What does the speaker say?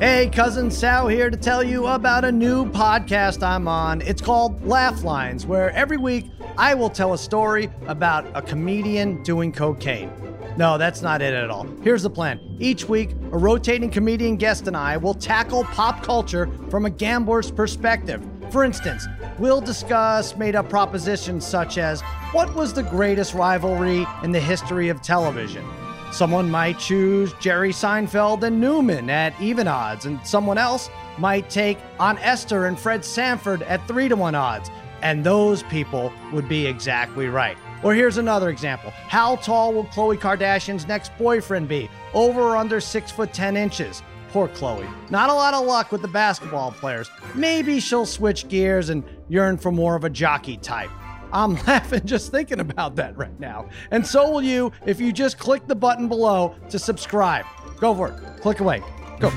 Hey, cousin Sal here to tell you about a new podcast I'm on. It's called Laugh Lines, where every week I will tell a story about a comedian doing cocaine. No, that's not it at all. Here's the plan. Each week, a rotating comedian guest and I will tackle pop culture from a gambler's perspective. For instance, we'll discuss made up propositions such as what was the greatest rivalry in the history of television? Someone might choose Jerry Seinfeld and Newman at even odds, and someone else might take on Esther and Fred Sanford at 3 to 1 odds. And those people would be exactly right. Or here's another example. How tall will Khloe Kardashian's next boyfriend be? Over or under 6 foot 10 inches? Poor Khloe. Not a lot of luck with the basketball players. Maybe she'll switch gears and yearn for more of a jockey type. I'm laughing just thinking about that right now. And so will you if you just click the button below to subscribe. Go for it. Click away. Go.